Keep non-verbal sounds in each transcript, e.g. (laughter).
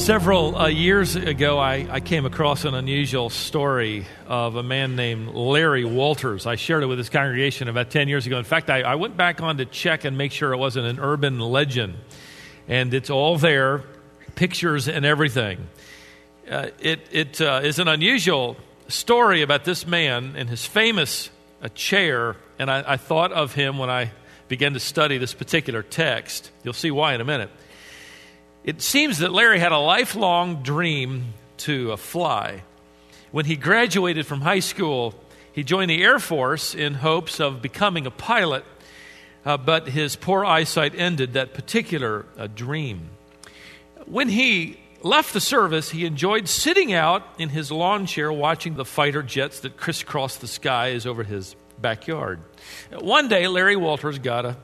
Several uh, years ago, I, I came across an unusual story of a man named Larry Walters. I shared it with this congregation about 10 years ago. In fact, I, I went back on to check and make sure it wasn't an urban legend. And it's all there, pictures and everything. Uh, it it uh, is an unusual story about this man and his famous uh, chair. And I, I thought of him when I began to study this particular text. You'll see why in a minute. It seems that Larry had a lifelong dream to fly. When he graduated from high school, he joined the Air Force in hopes of becoming a pilot, uh, but his poor eyesight ended that particular uh, dream. When he left the service, he enjoyed sitting out in his lawn chair watching the fighter jets that crisscrossed the skies over his backyard. One day, Larry Walters got a,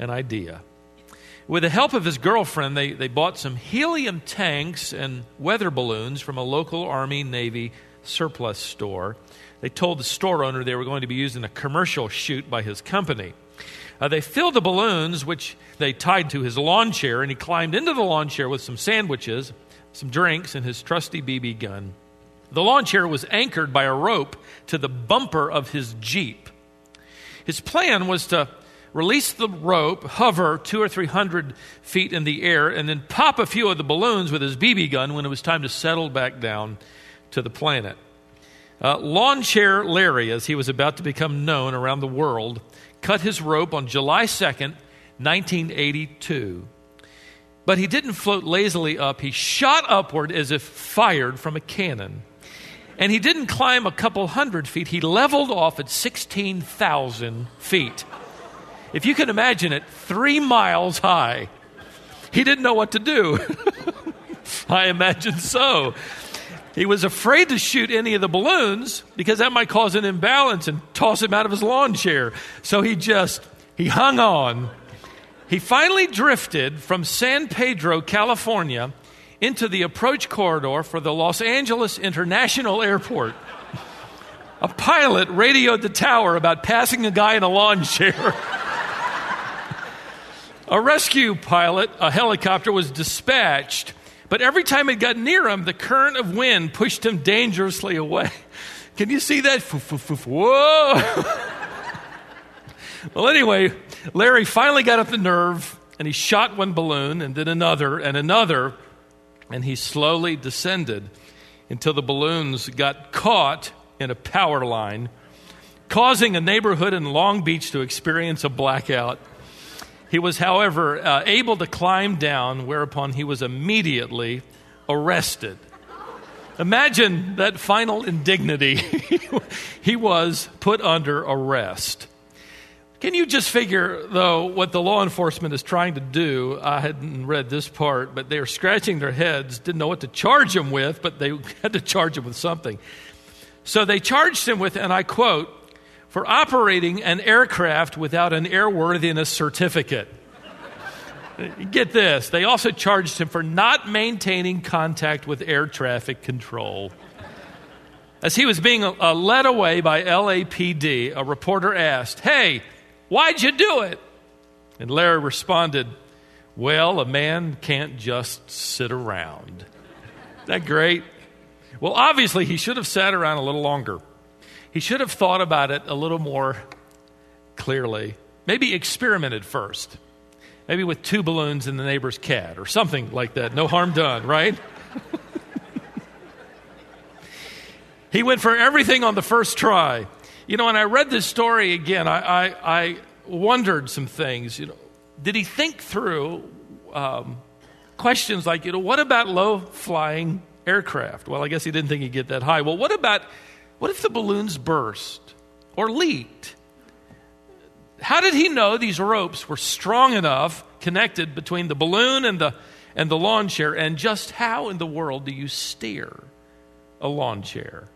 an idea. With the help of his girlfriend, they, they bought some helium tanks and weather balloons from a local Army Navy surplus store. They told the store owner they were going to be used in a commercial shoot by his company. Uh, they filled the balloons, which they tied to his lawn chair, and he climbed into the lawn chair with some sandwiches, some drinks, and his trusty BB gun. The lawn chair was anchored by a rope to the bumper of his Jeep. His plan was to release the rope, hover two or three hundred feet in the air, and then pop a few of the balloons with his BB gun when it was time to settle back down to the planet. Uh, Lawn Chair Larry, as he was about to become known around the world, cut his rope on July 2nd, 1982. But he didn't float lazily up, he shot upward as if fired from a cannon. And he didn't climb a couple hundred feet, he leveled off at 16,000 feet. If you can imagine it, three miles high. He didn't know what to do. (laughs) I imagine so. He was afraid to shoot any of the balloons because that might cause an imbalance and toss him out of his lawn chair. So he just he hung on. He finally drifted from San Pedro, California, into the approach corridor for the Los Angeles International Airport. A pilot radioed the tower about passing a guy in a lawn chair. (laughs) A rescue pilot, a helicopter, was dispatched, but every time it got near him, the current of wind pushed him dangerously away. (laughs) Can you see that? Whoa! (laughs) well, anyway, Larry finally got up the nerve and he shot one balloon and then another and another, and he slowly descended until the balloons got caught in a power line, causing a neighborhood in Long Beach to experience a blackout. He was, however, uh, able to climb down, whereupon he was immediately arrested. Imagine that final indignity. (laughs) he was put under arrest. Can you just figure, though, what the law enforcement is trying to do? I hadn't read this part, but they were scratching their heads, didn't know what to charge him with, but they (laughs) had to charge him with something. So they charged him with, and I quote, for operating an aircraft without an airworthiness certificate. Get this, they also charged him for not maintaining contact with air traffic control. As he was being uh, led away by LAPD, a reporter asked, Hey, why'd you do it? And Larry responded, Well, a man can't just sit around. Isn't that great? Well, obviously, he should have sat around a little longer. He should have thought about it a little more clearly. Maybe experimented first. Maybe with two balloons and the neighbor's cat or something like that. No harm done, right? (laughs) he went for everything on the first try. You know, when I read this story again, I, I, I wondered some things. You know, did he think through um, questions like, you know, what about low flying aircraft? Well, I guess he didn't think he'd get that high. Well, what about what if the balloons burst or leaked? How did he know these ropes were strong enough connected between the balloon and the, and the lawn chair? And just how in the world do you steer a lawn chair?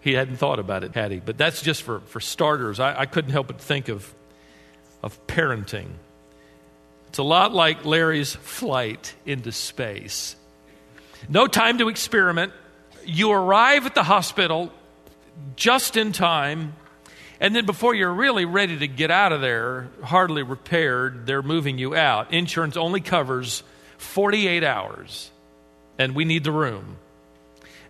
He hadn't thought about it, had he? But that's just for, for starters. I, I couldn't help but think of, of parenting. It's a lot like Larry's flight into space. No time to experiment, you arrive at the hospital just in time, and then before you're really ready to get out of there, hardly repaired, they're moving you out. Insurance only covers 48 hours. and we need the room.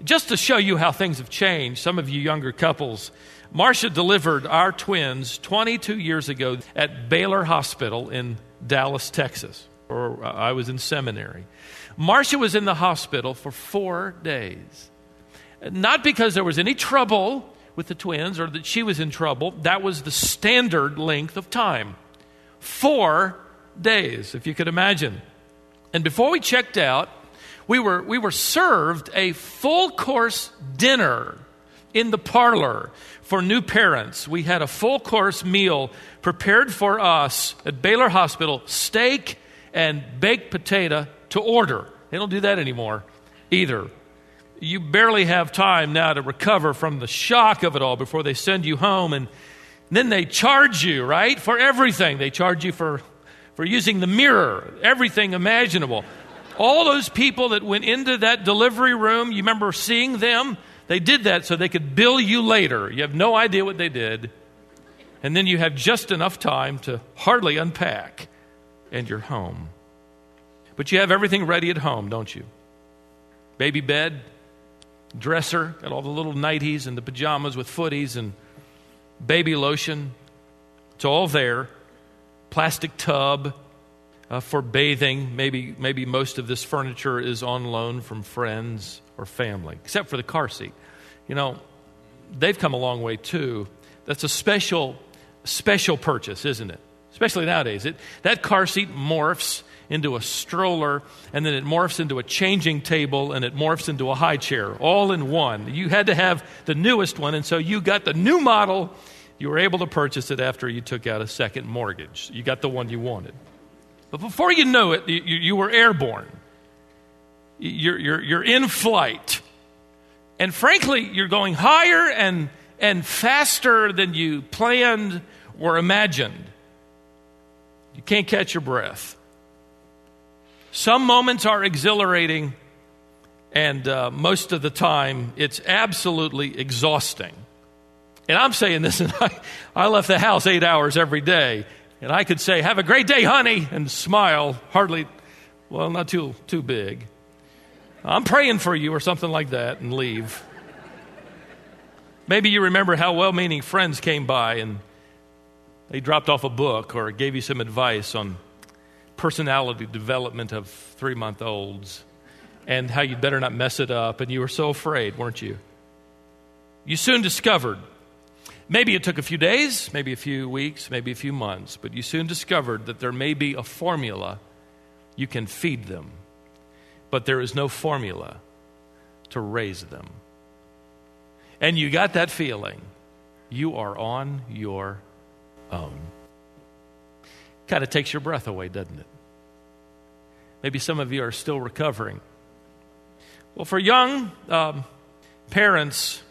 Just to show you how things have changed, some of you younger couples, Marcia delivered our twins 22 years ago at Baylor Hospital in Dallas, Texas, or uh, I was in seminary. Marcia was in the hospital for four days. Not because there was any trouble with the twins or that she was in trouble, that was the standard length of time. Four days, if you could imagine. And before we checked out, we were, we were served a full course dinner in the parlor for new parents. We had a full course meal prepared for us at Baylor Hospital steak and baked potato to order. They don't do that anymore either. You barely have time now to recover from the shock of it all before they send you home. And then they charge you, right, for everything. They charge you for, for using the mirror, everything imaginable. All those people that went into that delivery room, you remember seeing them? They did that so they could bill you later. You have no idea what they did. And then you have just enough time to hardly unpack, and you're home. But you have everything ready at home, don't you? Baby bed, dresser, got all the little nighties and the pajamas with footies and baby lotion. It's all there. Plastic tub, uh, for bathing. Maybe, maybe most of this furniture is on loan from friends or family, except for the car seat. You know, they've come a long way too. That's a special, special purchase, isn't it? Especially nowadays. It, that car seat morphs into a stroller, and then it morphs into a changing table, and it morphs into a high chair, all in one. You had to have the newest one, and so you got the new model. You were able to purchase it after you took out a second mortgage. You got the one you wanted. But before you know it, you, you were airborne. You're, you're, you're in flight. And frankly, you're going higher and, and faster than you planned or imagined. You can't catch your breath. Some moments are exhilarating, and uh, most of the time, it's absolutely exhausting. And I'm saying this, (laughs) and I, I left the house eight hours every day, and I could say, Have a great day, honey, and smile, hardly, well, not too, too big. I'm praying for you, or something like that, and leave. Maybe you remember how well meaning friends came by and they dropped off a book or gave you some advice on personality development of three month olds and how you'd better not mess it up. And you were so afraid, weren't you? You soon discovered Maybe it took a few days, maybe a few weeks, maybe a few months, but you soon discovered that there may be a formula you can feed them, but there is no formula to raise them. And you got that feeling. You are on your own. Kind of takes your breath away, doesn't it? Maybe some of you are still recovering. Well, for young um, parents,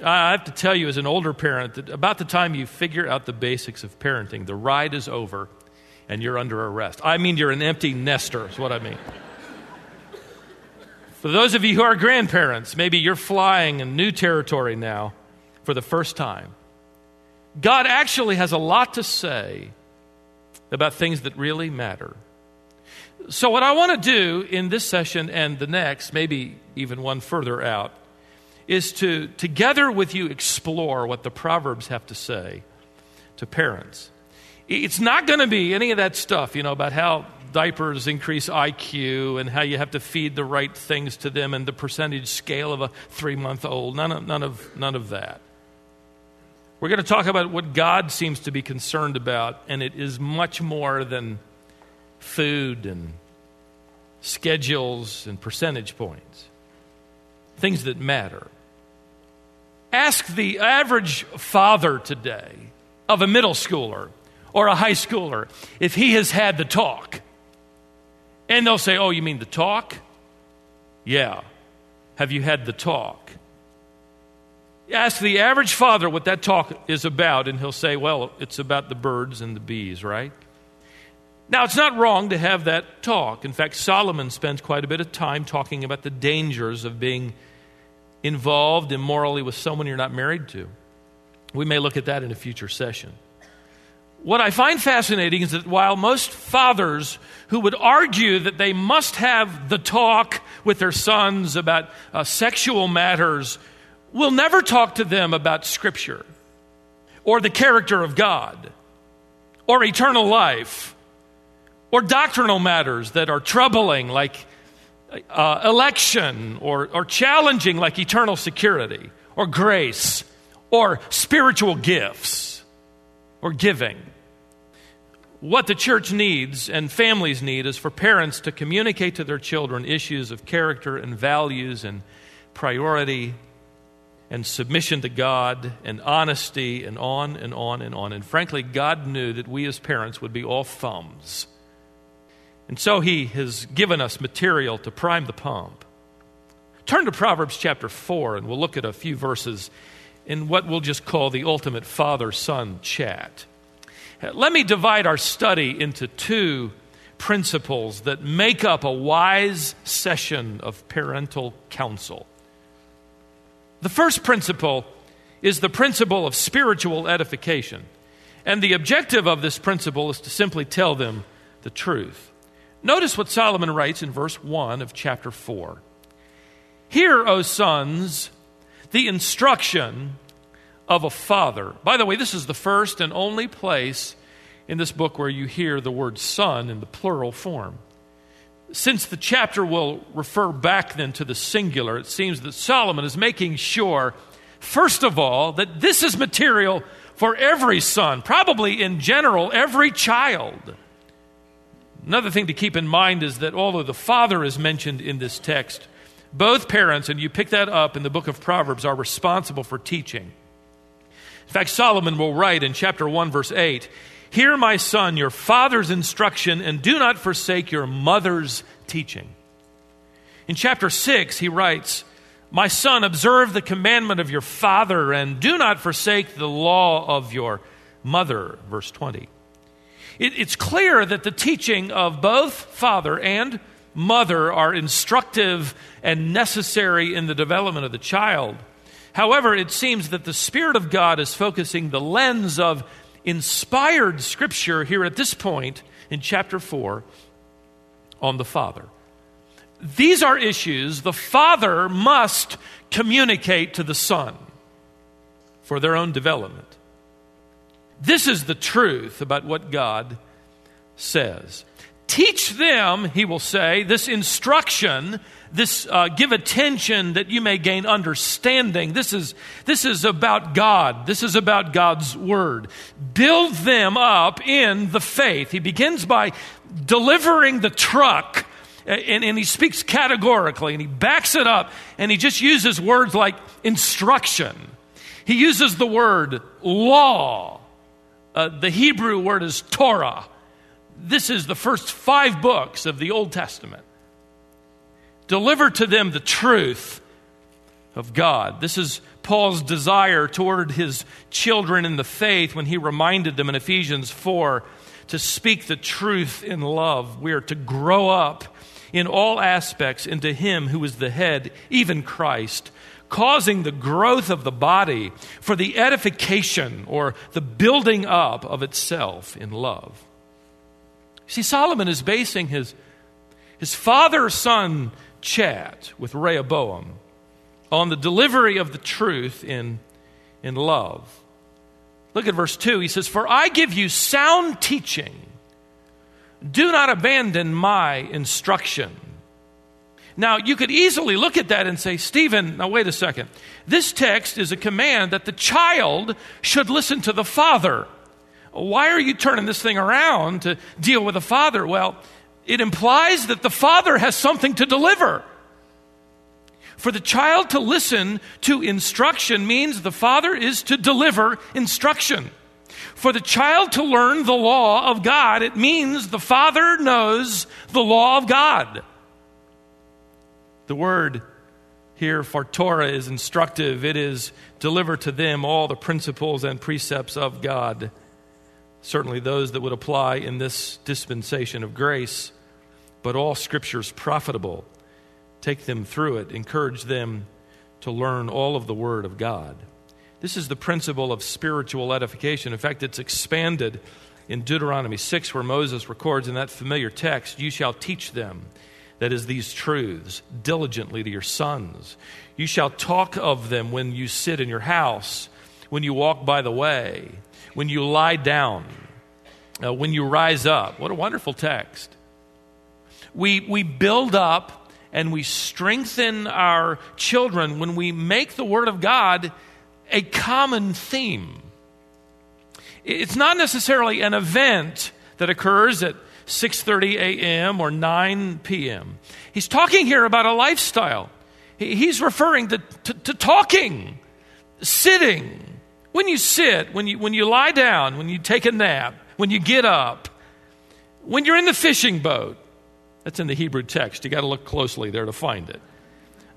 I have to tell you, as an older parent, that about the time you figure out the basics of parenting, the ride is over and you're under arrest. I mean, you're an empty nester, is what I mean. for those of you who are grandparents, maybe you're flying in new territory now for the first time. God actually has a lot to say about things that really matter. So, what I want to do in this session and the next, maybe even one further out, is to together with you explore what the Proverbs have to say to parents. It's not going to be any of that stuff, you know, about how diapers increase IQ and how you have to feed the right things to them and the percentage scale of a three month old. None of, none, of, none of that. We're going to talk about what God seems to be concerned about, and it is much more than food and schedules and percentage points, things that matter. Ask the average father today of a middle schooler or a high schooler if he has had the talk. And they'll say, Oh, you mean the talk? Yeah. Have you had the talk? Ask the average father what that talk is about, and he'll say, Well, it's about the birds and the bees, right? Now, it's not wrong to have that talk. In fact, Solomon spends quite a bit of time talking about the dangers of being involved immorally with someone you're not married to. We may look at that in a future session. what I find fascinating is that while most fathers who would argue that they must have the talk with their sons about uh, sexual matters will never talk to them about Scripture or the character of God or eternal life or doctrinal matters that are troubling, like uh, election, or, or challenging, like eternal security, or grace, or spiritual gifts, or giving. What the church needs and families need is for parents to communicate to their children issues of character and values and priority and submission to God and honesty and on and on and on. And frankly, God knew that we as parents would be all thumbs and so he has given us material to prime the pump. Turn to Proverbs chapter 4, and we'll look at a few verses in what we'll just call the ultimate father son chat. Let me divide our study into two principles that make up a wise session of parental counsel. The first principle is the principle of spiritual edification. And the objective of this principle is to simply tell them the truth. Notice what Solomon writes in verse 1 of chapter 4. Hear, O sons, the instruction of a father. By the way, this is the first and only place in this book where you hear the word son in the plural form. Since the chapter will refer back then to the singular, it seems that Solomon is making sure, first of all, that this is material for every son, probably in general, every child. Another thing to keep in mind is that although the father is mentioned in this text, both parents, and you pick that up in the book of Proverbs, are responsible for teaching. In fact, Solomon will write in chapter 1, verse 8 Hear, my son, your father's instruction, and do not forsake your mother's teaching. In chapter 6, he writes, My son, observe the commandment of your father, and do not forsake the law of your mother. Verse 20 it, it's clear that the teaching of both father and mother are instructive and necessary in the development of the child. However, it seems that the Spirit of God is focusing the lens of inspired Scripture here at this point in chapter 4 on the Father. These are issues the Father must communicate to the Son for their own development. This is the truth about what God says. Teach them, he will say, this instruction, this uh, give attention that you may gain understanding. This is, this is about God. This is about God's word. Build them up in the faith. He begins by delivering the truck and, and, he speaks categorically and he backs it up and he just uses words like instruction. He uses the word law uh, the Hebrew word is Torah. This is the first five books of the Old Testament. Deliver to them the truth of God. This is Paul's desire toward his children in the faith when he reminded them in Ephesians 4 to speak the truth in love. We are to grow up in all aspects into him who is the head, even Christ causing the growth of the body for the edification or the building up of itself in love. See, Solomon is basing his, his father son chat with Rehoboam on the delivery of the truth in, in love. Look at verse 2. He says, For I give you sound teaching. Do not abandon my instruction. Now, you could easily look at that and say, Stephen, now wait a second. This text is a command that the child should listen to the father. Why are you turning this thing around to deal with the father? Well, it implies that the father has something to deliver. For the child to listen to instruction means the father is to deliver instruction. For the child to learn the law of God, it means the father knows the law of God. The word here for Torah is instructive. It is deliver to them all the principles and precepts of God. Certainly those that would apply in this dispensation of grace, but all scriptures profitable. Take them through it, encourage them to learn all of the Word of God. This is the principle of spiritual edification. In fact, it's expanded in Deuteronomy 6, where Moses records in that familiar text, You shall teach them, that is, these truths, diligently to your sons. You shall talk of them when you sit in your house, when you walk by the way, when you lie down, uh, when you rise up. What a wonderful text. We, we build up and we strengthen our children when we make the Word of God a common theme. It's not necessarily an event that occurs at 6:30 a.m. or 9 p.m. He's talking here about a lifestyle. He's referring to, to, to talking, sitting. When you sit, when you, when you lie down, when you take a nap, when you get up, when you're in the fishing boat. That's in the Hebrew text. You got to look closely there to find it.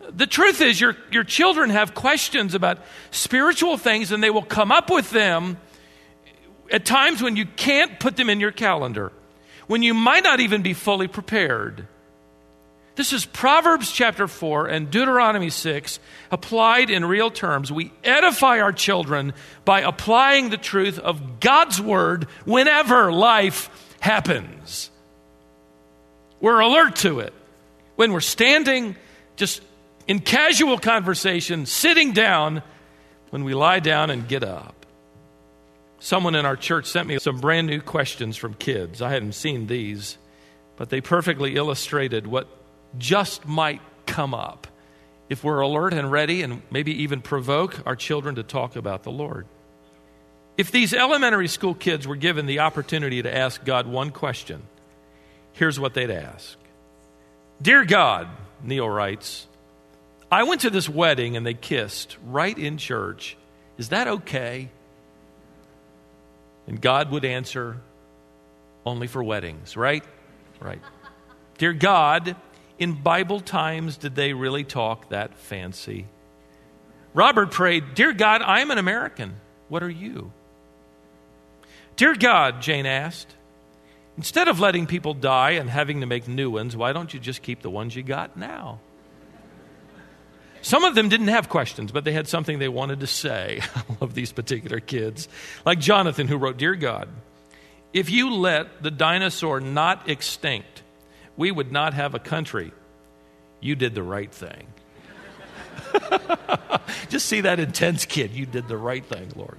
The truth is, your, your children have questions about spiritual things, and they will come up with them at times when you can't put them in your calendar, when you might not even be fully prepared. This is Proverbs chapter 4 and Deuteronomy 6 applied in real terms. We edify our children by applying the truth of God's word whenever life happens. We're alert to it. When we're standing just in casual conversation, sitting down, when we lie down and get up. Someone in our church sent me some brand new questions from kids. I hadn't seen these, but they perfectly illustrated what just might come up if we're alert and ready and maybe even provoke our children to talk about the Lord. If these elementary school kids were given the opportunity to ask God one question, here's what they'd ask Dear God, Neil writes, I went to this wedding and they kissed right in church. Is that okay? And God would answer, only for weddings, right? Right. Dear God, in Bible times, did they really talk that fancy? Robert prayed, Dear God, I'm an American. What are you? Dear God, Jane asked, instead of letting people die and having to make new ones, why don't you just keep the ones you got now? Some of them didn't have questions, but they had something they wanted to say. (laughs) I love these particular kids. Like Jonathan, who wrote Dear God, if you let the dinosaur not extinct, we would not have a country. You did the right thing. (laughs) Just see that intense kid. You did the right thing, Lord.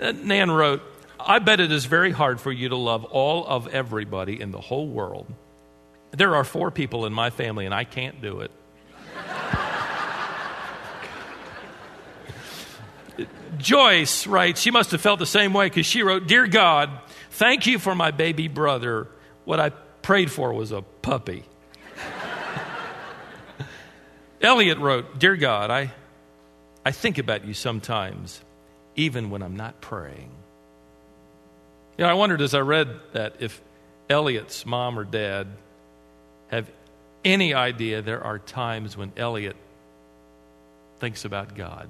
Uh, Nan wrote, I bet it is very hard for you to love all of everybody in the whole world. There are four people in my family, and I can't do it. (laughs) Joyce writes, she must have felt the same way because she wrote, Dear God, thank you for my baby brother. What I prayed for was a puppy. (laughs) Elliot wrote, Dear God, I, I think about you sometimes, even when I'm not praying. You know, I wondered as I read that if Elliot's mom or dad have any idea there are times when Elliot thinks about God.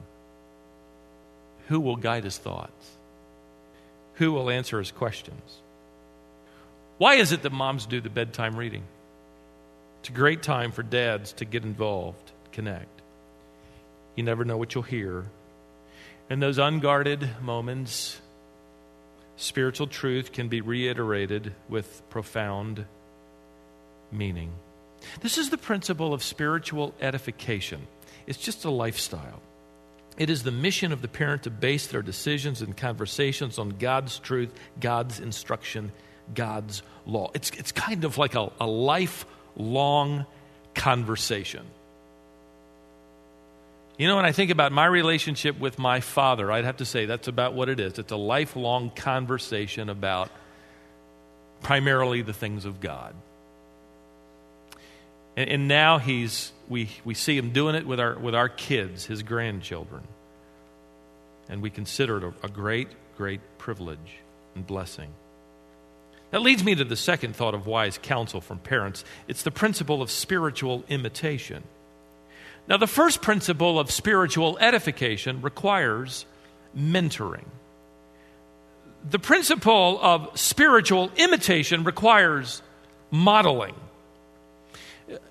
Who will guide his thoughts? Who will answer his questions? Why is it that moms do the bedtime reading? It's a great time for dads to get involved, connect. You never know what you'll hear. In those unguarded moments, spiritual truth can be reiterated with profound meaning. This is the principle of spiritual edification. It's just a lifestyle. It is the mission of the parent to base their decisions and conversations on God's truth, God's instruction, God's law. It's, it's kind of like a, a lifelong conversation. You know, when I think about my relationship with my father, I'd have to say that's about what it is. It's a lifelong conversation about primarily the things of God. And, and now he's we, we see him doing it with our, with our kids, his grandchildren. And we consider it a, a great, great privilege and blessing. That leads me to the second thought of wise counsel from parents it's the principle of spiritual imitation. Now, the first principle of spiritual edification requires mentoring. The principle of spiritual imitation requires modeling.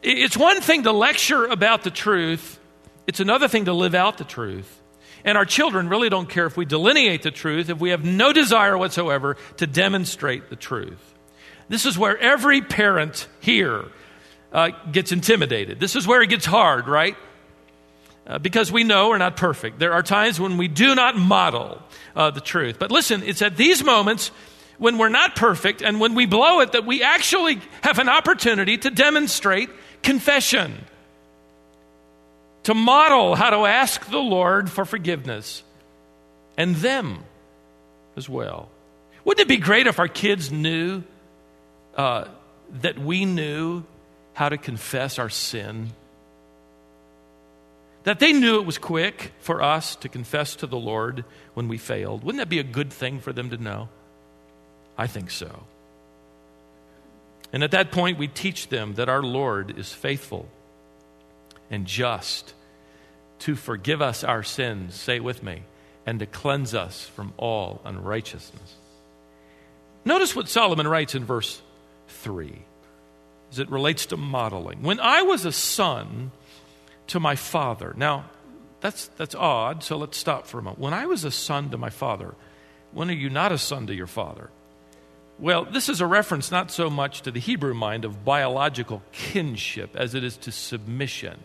It's one thing to lecture about the truth, it's another thing to live out the truth. And our children really don't care if we delineate the truth, if we have no desire whatsoever to demonstrate the truth. This is where every parent here uh, gets intimidated. This is where it gets hard, right? Uh, because we know we're not perfect. There are times when we do not model uh, the truth. But listen, it's at these moments when we're not perfect and when we blow it that we actually have an opportunity to demonstrate confession, to model how to ask the Lord for forgiveness and them as well. Wouldn't it be great if our kids knew uh, that we knew how to confess our sin? That they knew it was quick for us to confess to the Lord when we failed. Wouldn't that be a good thing for them to know? I think so. And at that point, we teach them that our Lord is faithful and just to forgive us our sins, say it with me, and to cleanse us from all unrighteousness. Notice what Solomon writes in verse 3 as it relates to modeling. When I was a son to my father, now that's, that's odd, so let's stop for a moment. When I was a son to my father, when are you not a son to your father? Well, this is a reference not so much to the Hebrew mind of biological kinship as it is to submission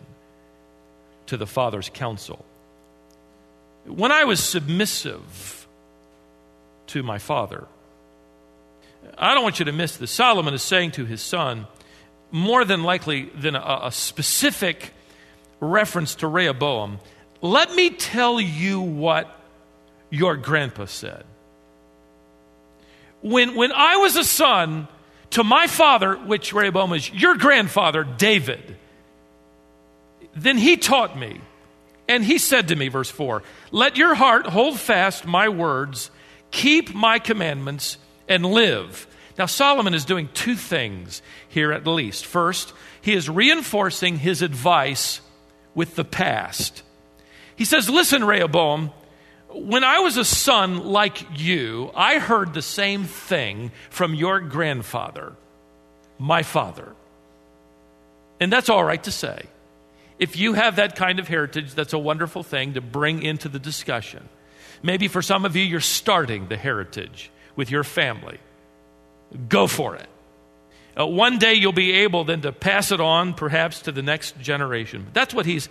to the Father's counsel. When I was submissive to my Father, I don't want you to miss this. Solomon is saying to his son, more than likely than a, a specific reference to Rehoboam, let me tell you what your grandpa said when, when I was a son to my father, which Rehoboam is your grandfather, David, then he taught me. And he said to me, verse 4, Let your heart hold fast my words, keep my commandments, and live. Now, Solomon is doing two things here at least. First, he is reinforcing his advice with the past. He says, Listen, Rehoboam, when I was a son like you, I heard the same thing from your grandfather, my father. And that's all right to say. If you have that kind of heritage, that's a wonderful thing to bring into the discussion. Maybe for some of you, you're starting the heritage with your family. Go for it. Uh, one day you'll be able then to pass it on perhaps to the next generation. That's what he's,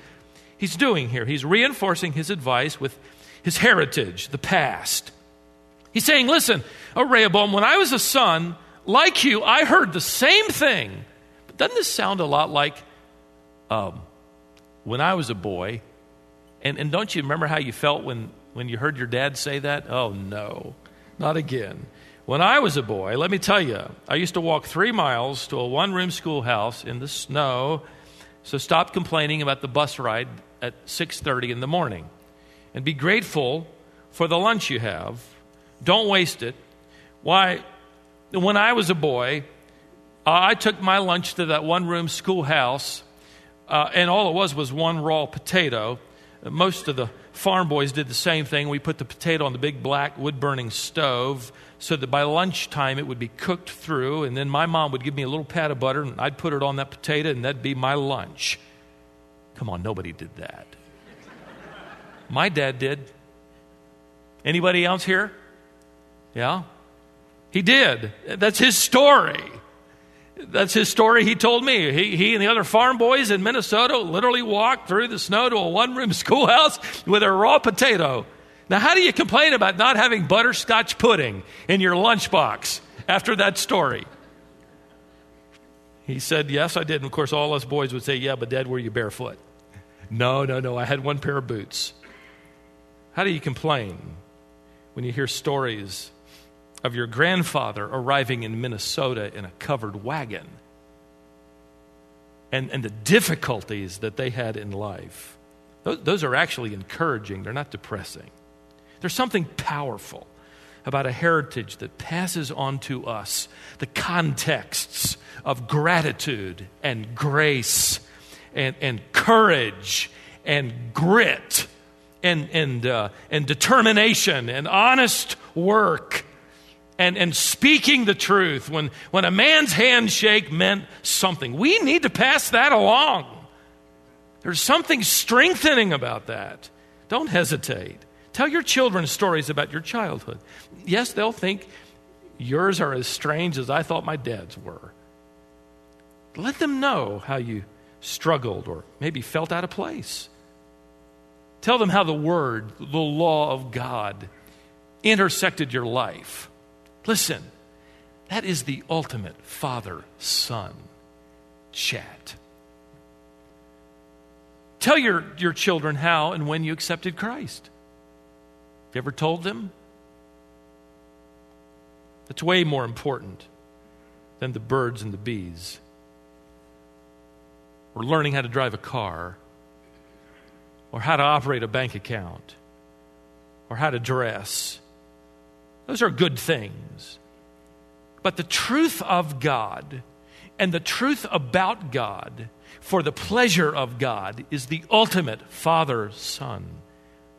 he's doing here. He's reinforcing his advice with his heritage, the past. He's saying, Listen, oh, Rehoboam, when I was a son, like you, I heard the same thing. But doesn't this sound a lot like um, when I was a boy? And, and don't you remember how you felt when, when you heard your dad say that? Oh, no, not again. When I was a boy, let me tell you, I used to walk three miles to a one room schoolhouse in the snow. So stop complaining about the bus ride at 6:30 in the morning and be grateful for the lunch you have. Don't waste it. Why, when I was a boy, I took my lunch to that one room schoolhouse, uh, and all it was was one raw potato. Most of the farm boys did the same thing. We put the potato on the big black wood burning stove so that by lunchtime it would be cooked through, and then my mom would give me a little pat of butter, and I'd put it on that potato, and that'd be my lunch. Come on, nobody did that. My dad did. Anybody else here? Yeah? He did. That's his story. That's his story he told me. He, he and the other farm boys in Minnesota literally walked through the snow to a one room (laughs) schoolhouse with a raw potato. Now, how do you complain about not having butterscotch pudding in your lunchbox after that story? He said, Yes, I did. And of course, all us boys would say, Yeah, but Dad, were you barefoot? No, no, no. I had one pair of boots. How do you complain when you hear stories of your grandfather arriving in Minnesota in a covered wagon and, and the difficulties that they had in life? Those, those are actually encouraging, they're not depressing. There's something powerful about a heritage that passes on to us the contexts of gratitude and grace and, and courage and grit and, and, uh, and determination and honest work and, and speaking the truth when, when a man's handshake meant something. We need to pass that along. There's something strengthening about that. Don't hesitate. Tell your children stories about your childhood. Yes, they'll think yours are as strange as I thought my dad's were. Let them know how you struggled or maybe felt out of place. Tell them how the Word, the law of God, intersected your life. Listen, that is the ultimate father son chat. Tell your, your children how and when you accepted Christ. Have you ever told them? That's way more important than the birds and the bees, or learning how to drive a car, or how to operate a bank account, or how to dress. Those are good things. But the truth of God and the truth about God for the pleasure of God is the ultimate father son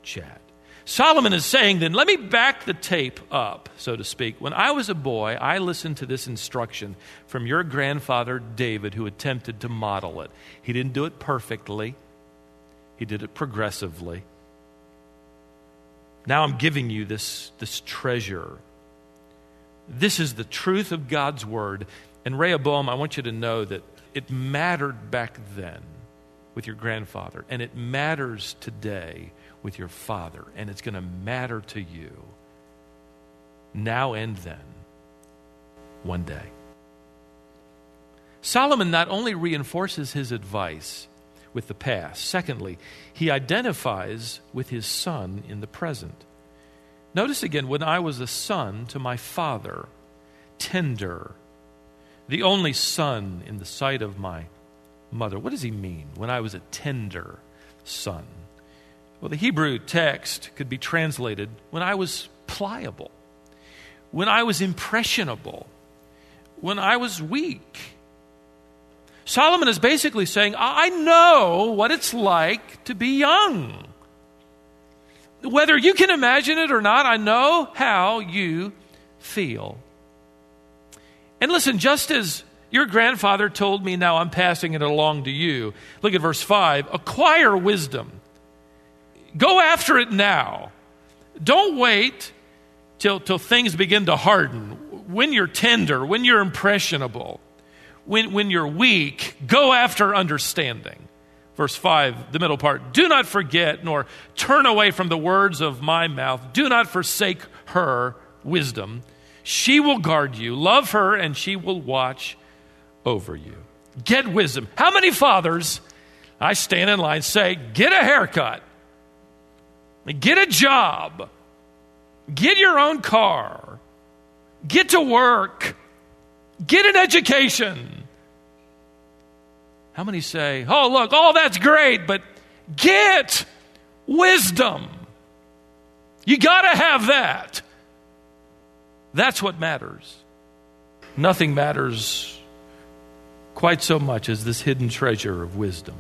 chat. Solomon is saying, then let me back the tape up, so to speak. When I was a boy, I listened to this instruction from your grandfather David, who attempted to model it. He didn't do it perfectly, he did it progressively. Now I'm giving you this, this treasure this is the truth of God's word. And Rehoboam, I want you to know that it mattered back then with your grandfather, and it matters today with your father, and it's going to matter to you now and then, one day. Solomon not only reinforces his advice with the past, secondly, he identifies with his son in the present. Notice again, when I was a son to my father, tender, the only son in the sight of my mother. What does he mean when I was a tender son? Well, the Hebrew text could be translated when I was pliable, when I was impressionable, when I was weak. Solomon is basically saying, I know what it's like to be young. Whether you can imagine it or not, I know how you feel. And listen, just as your grandfather told me, now I'm passing it along to you. Look at verse 5 acquire wisdom. Go after it now. Don't wait till, till things begin to harden. When you're tender, when you're impressionable, when, when you're weak, go after understanding. Verse 5, the middle part Do not forget nor turn away from the words of my mouth. Do not forsake her wisdom. She will guard you. Love her, and she will watch over you. Get wisdom. How many fathers, I stand in line, say, Get a haircut, get a job, get your own car, get to work, get an education? How many say, oh, look, all that's great, but get wisdom? You got to have that. That's what matters. Nothing matters quite so much as this hidden treasure of wisdom.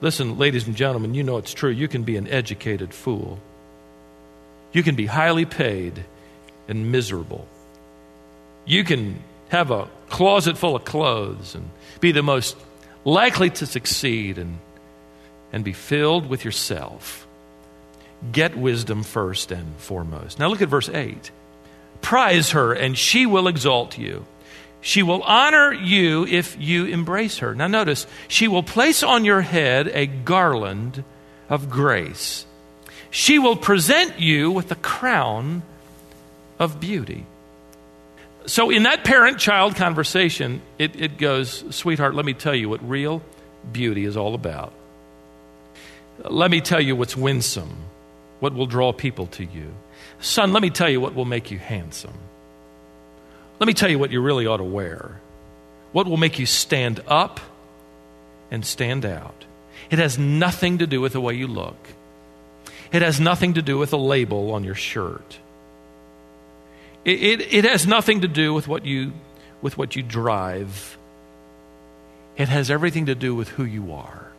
Listen, ladies and gentlemen, you know it's true. You can be an educated fool, you can be highly paid and miserable. You can have a closet full of clothes and be the most likely to succeed and, and be filled with yourself. Get wisdom first and foremost. Now look at verse 8. Prize her, and she will exalt you. She will honor you if you embrace her. Now, notice, she will place on your head a garland of grace. She will present you with a crown of beauty. So, in that parent child conversation, it, it goes, Sweetheart, let me tell you what real beauty is all about. Let me tell you what's winsome, what will draw people to you. Son, let me tell you what will make you handsome. Let me tell you what you really ought to wear. What will make you stand up and stand out. It has nothing to do with the way you look, it has nothing to do with a label on your shirt. It, it, it has nothing to do with what you with what you drive. It has everything to do with who you are.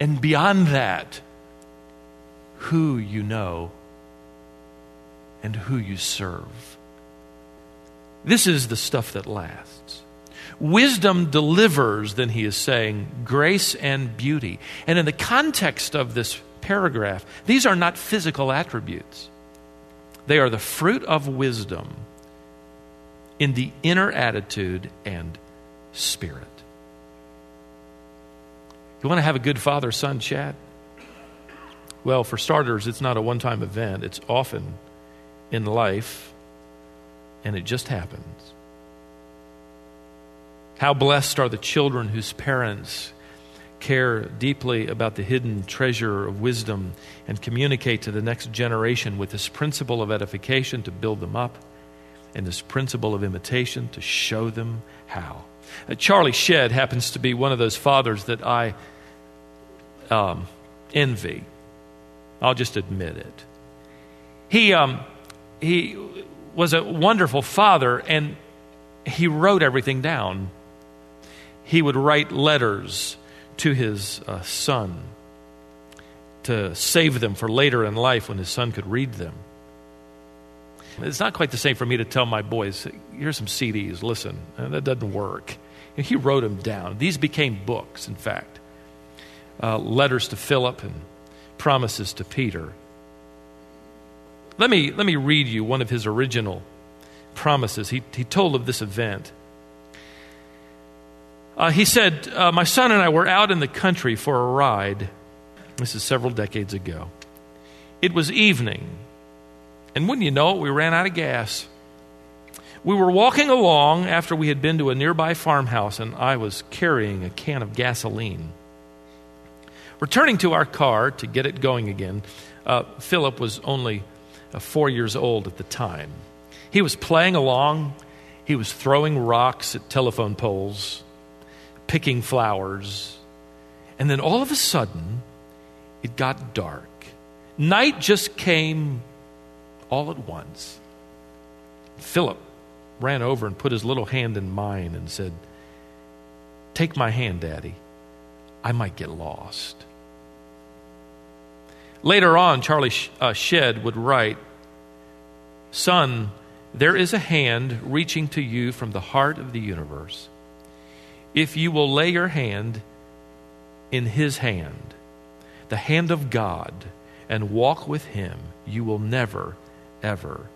And beyond that, who you know and who you serve. This is the stuff that lasts. Wisdom delivers, then he is saying, grace and beauty. And in the context of this paragraph, these are not physical attributes, they are the fruit of wisdom in the inner attitude and spirit. You want to have a good father son chat? Well, for starters, it's not a one time event, it's often in life, and it just happens. How blessed are the children whose parents care deeply about the hidden treasure of wisdom and communicate to the next generation with this principle of edification to build them up and this principle of imitation to show them how. Uh, Charlie Shedd happens to be one of those fathers that I um, envy. I'll just admit it. He, um, he was a wonderful father, and he wrote everything down. He would write letters to his uh, son to save them for later in life when his son could read them. It's not quite the same for me to tell my boys, here's some CDs, listen. Uh, that doesn't work. And he wrote them down. These became books, in fact uh, letters to Philip and promises to Peter. Let me, let me read you one of his original promises. He, he told of this event. Uh, he said, uh, My son and I were out in the country for a ride. This is several decades ago. It was evening, and wouldn't you know it, we ran out of gas. We were walking along after we had been to a nearby farmhouse, and I was carrying a can of gasoline. Returning to our car to get it going again, uh, Philip was only uh, four years old at the time. He was playing along, he was throwing rocks at telephone poles, picking flowers, and then all of a sudden, it got dark. Night just came all at once. Philip ran over and put his little hand in mine and said, Take my hand, Daddy. I might get lost. Later on, Charlie uh, Shedd would write Son, there is a hand reaching to you from the heart of the universe. If you will lay your hand in his hand, the hand of God, and walk with him, you will never, ever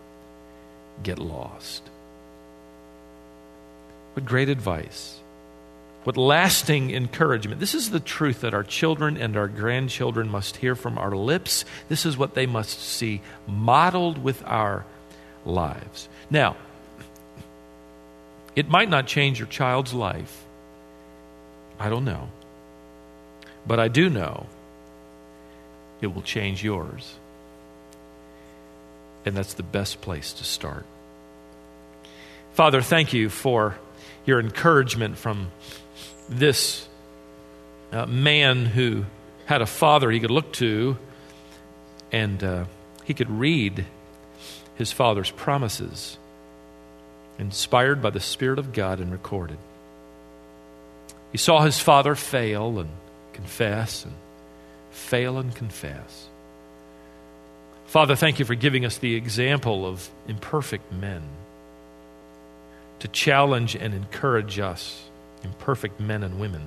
get lost. What great advice. What lasting encouragement. This is the truth that our children and our grandchildren must hear from our lips. This is what they must see modeled with our lives. Now, it might not change your child's life. I don't know. But I do know it will change yours. And that's the best place to start. Father, thank you for your encouragement from this uh, man who had a father he could look to and uh, he could read his father's promises, inspired by the Spirit of God and recorded. He saw his father fail and confess and fail and confess. Father, thank you for giving us the example of imperfect men to challenge and encourage us imperfect men and women,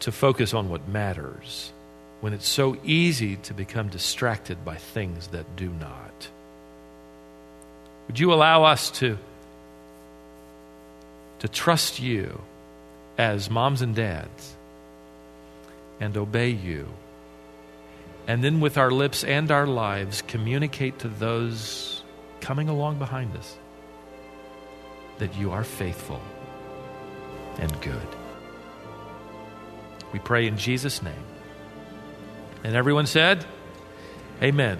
to focus on what matters when it's so easy to become distracted by things that do not. Would you allow us to, to trust you as moms and dads and obey you? And then, with our lips and our lives, communicate to those coming along behind us that you are faithful and good. We pray in Jesus' name. And everyone said, Amen.